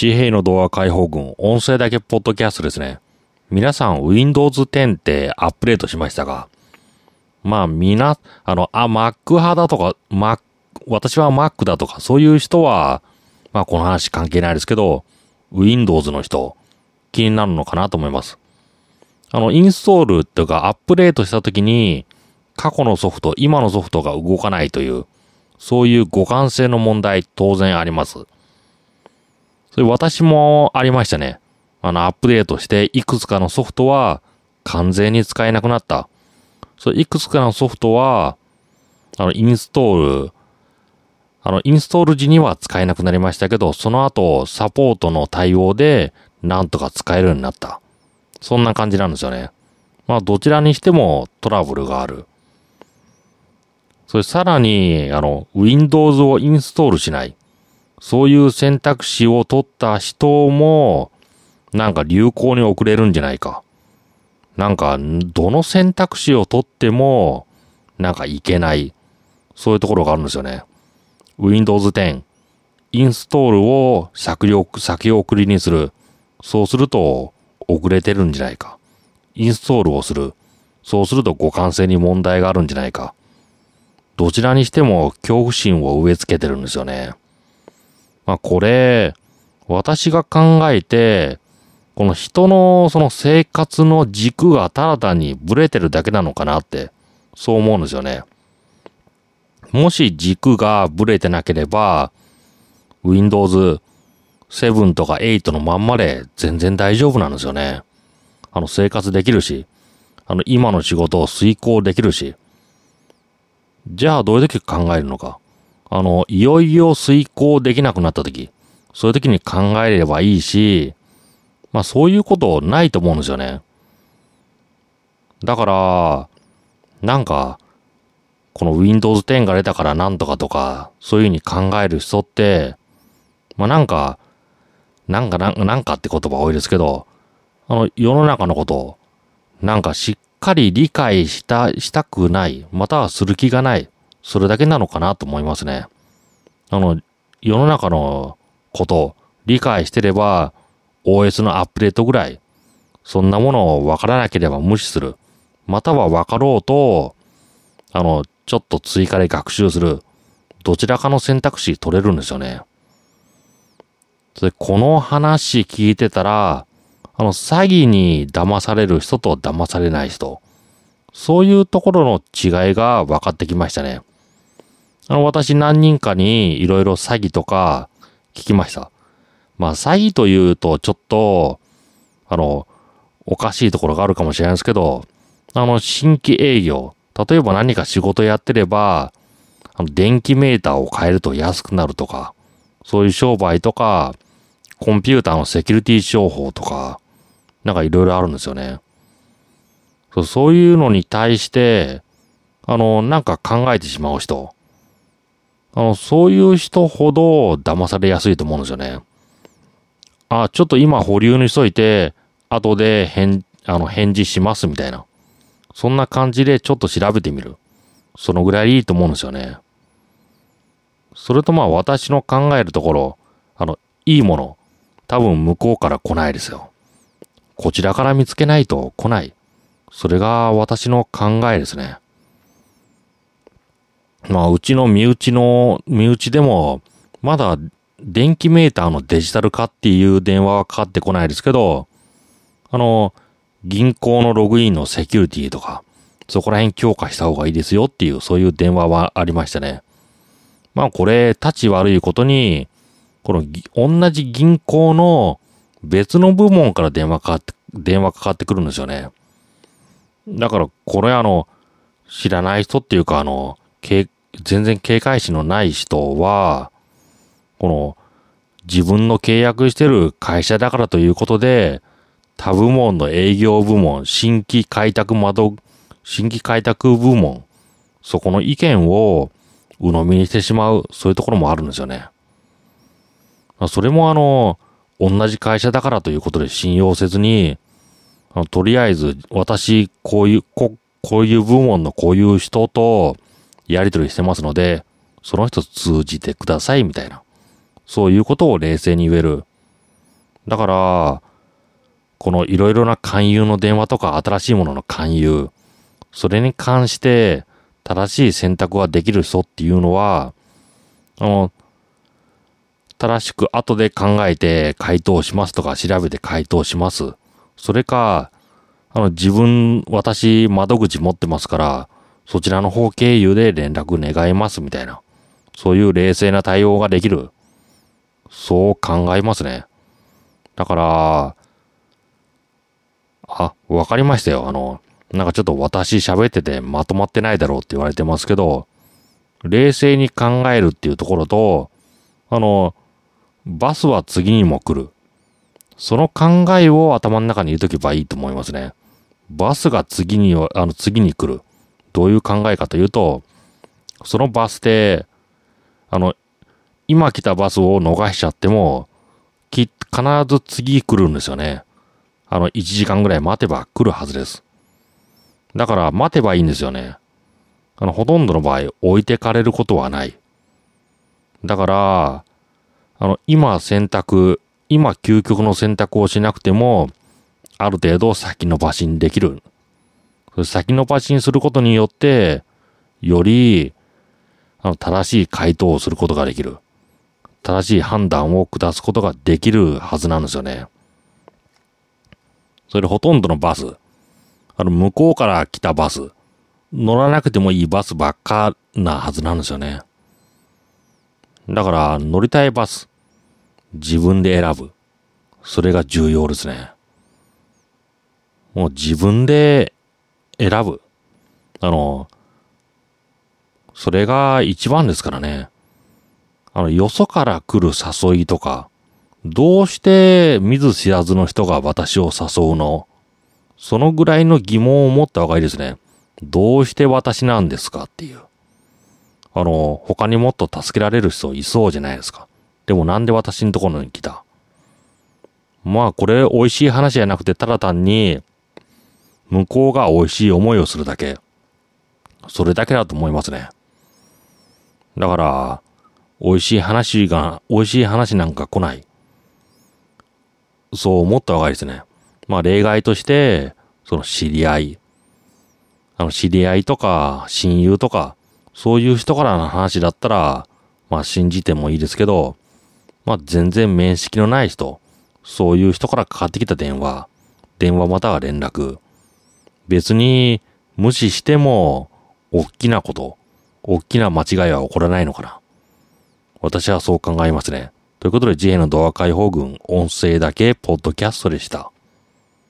地平の動画解放軍、音声だけポッドキャストですね。皆さん Windows 10ってアップデートしましたが、まあみな、あの、あ、Mac 派だとか、Mac、私は Mac だとか、そういう人は、まあこの話関係ないですけど、Windows の人、気になるのかなと思います。あの、インストールっていうかアップデートしたときに、過去のソフト、今のソフトが動かないという、そういう互換性の問題当然あります。それ私もありましたね。あの、アップデートしていくつかのソフトは完全に使えなくなった。それいくつかのソフトは、あの、インストール、あの、インストール時には使えなくなりましたけど、その後、サポートの対応で、なんとか使えるようになった。そんな感じなんですよね。まあ、どちらにしてもトラブルがある。それさらに、あの、Windows をインストールしない。そういう選択肢を取った人も、なんか流行に遅れるんじゃないか。なんか、どの選択肢を取っても、なんかいけない。そういうところがあるんですよね。Windows 10、インストールを先送りにする。そうすると、遅れてるんじゃないか。インストールをする。そうすると互換性に問題があるんじゃないか。どちらにしても恐怖心を植え付けてるんですよね。まあこれ、私が考えて、この人のその生活の軸がただ単にブレてるだけなのかなって、そう思うんですよね。もし軸がブレてなければ、Windows 7とか8のまんまで全然大丈夫なんですよね。あの生活できるし、あの今の仕事を遂行できるし。じゃあどういう時考えるのか。あの、いよいよ遂行できなくなった時、そういう時に考えればいいし、まあそういうことないと思うんですよね。だから、なんか、この Windows 10が出たからなんとかとか、そういうふうに考える人って、まあなんか、なんかな、なんかって言葉多いですけど、あの、世の中のことを、なんかしっかり理解した、したくない、またはする気がない、それだけなのかなと思いますね。あの、世の中のこと理解してれば、OS のアップデートぐらい、そんなものを分からなければ無視する。または分かろうと、あの、ちょっと追加で学習する。どちらかの選択肢取れるんですよね。で、この話聞いてたら、あの、詐欺に騙される人と騙されない人。そういうところの違いが分かってきましたね。あの、私何人かにいろいろ詐欺とか聞きました。まあ、詐欺というと、ちょっと、あの、おかしいところがあるかもしれないですけど、あの、新規営業。例えば何か仕事やってれば、あの、電気メーターを変えると安くなるとか、そういう商売とか、コンピューターのセキュリティ情報とか、なんかいろいろあるんですよね。そういうのに対して、あの、なんか考えてしまう人。あの、そういう人ほど騙されやすいと思うんですよね。あ、ちょっと今保留にしといて、後で返、あの、返事しますみたいな。そんな感じでちょっと調べてみる。そのぐらいいいと思うんですよね。それとまあ私の考えるところ、あの、いいもの、多分向こうから来ないですよ。こちらから見つけないと来ない。それが私の考えですね。まあ、うちの身内の、身内でも、まだ電気メーターのデジタル化っていう電話はかかってこないですけど、あの、銀行のログインのセキュリティとか、そこら辺強化した方がいいですよっていう、そういう電話はありましたね。まあこれ、立ち悪いことに、この、同じ銀行の別の部門から電話かかって、電話かかってくるんですよね。だから、これあの、知らない人っていうか、あの、全然警戒心のない人は、この自分の契約してる会社だからということで、他部門の営業部門、新規開拓窓、新規開拓部門、そこの意見を鵜呑みにしてしまう、そういうところもあるんですよね。それもあの、同じ会社だからということで信用せずに、とりあえず私、こういう、ここういう部門のこういう人とやり取りしてますので、その人通じてくださいみたいな。そういうことを冷静に言える。だから、このいろいろな勧誘の電話とか新しいものの勧誘、それに関して正しい選択ができる人っていうのは、あの、正しく後で考えて回答しますとか調べて回答します。それか、あの自分、私窓口持ってますから、そちらの方経由で連絡願いますみたいな。そういう冷静な対応ができる。そう考えますね。だから、あ、わかりましたよ。あの、なんかちょっと私喋っててまとまってないだろうって言われてますけど、冷静に考えるっていうところと、あの、バスは次にも来る。その考えを頭の中に入れとけばいいと思いますね。バスが次に、あの、次に来る。どういう考えかというと、そのバス停、あの、今来たバスを逃しちゃっても、き、必ず次来るんですよね。あの、1時間ぐらい待てば来るはずです。だから待てばいいんですよね。あの、ほとんどの場合置いてかれることはない。だから、あの、今選択、今究極の選択をしなくても、ある程度先延ばしにできる。先延ばしにすることによって、より、あの、正しい回答をすることができる。正しい判断を下すことができるはずなんですよね。それでほとんどのバス、あの、向こうから来たバス、乗らなくてもいいバスばっかなはずなんですよね。だから、乗りたいバス、自分で選ぶ。それが重要ですね。もう自分で選ぶ。あの、それが一番ですからね。あの、よそから来る誘いとか、どうして見ず知らずの人が私を誘うの？そのぐらいの疑問を持った方がいいですね。どうして私なんですかっていう。あの、他にもっと助けられる人いそうじゃないですか。でもなんで私のところに来た？まあこれ美味しい話じゃなくてただ単に向こうが美味しい思いをするだけ。それだけだと思いますね。だから、美味しい話が、美味しい話なんか来ない。そう思った方がいいですね。まあ例外として、その知り合い。あの知り合いとか親友とか、そういう人からの話だったら、まあ信じてもいいですけど、まあ全然面識のない人、そういう人からかかってきた電話、電話または連絡。別に無視しても、大きなこと、大きな間違いは起こらないのかな。私はそう考えますね。ということで、自衛のドア解放軍音声だけポッドキャストでした。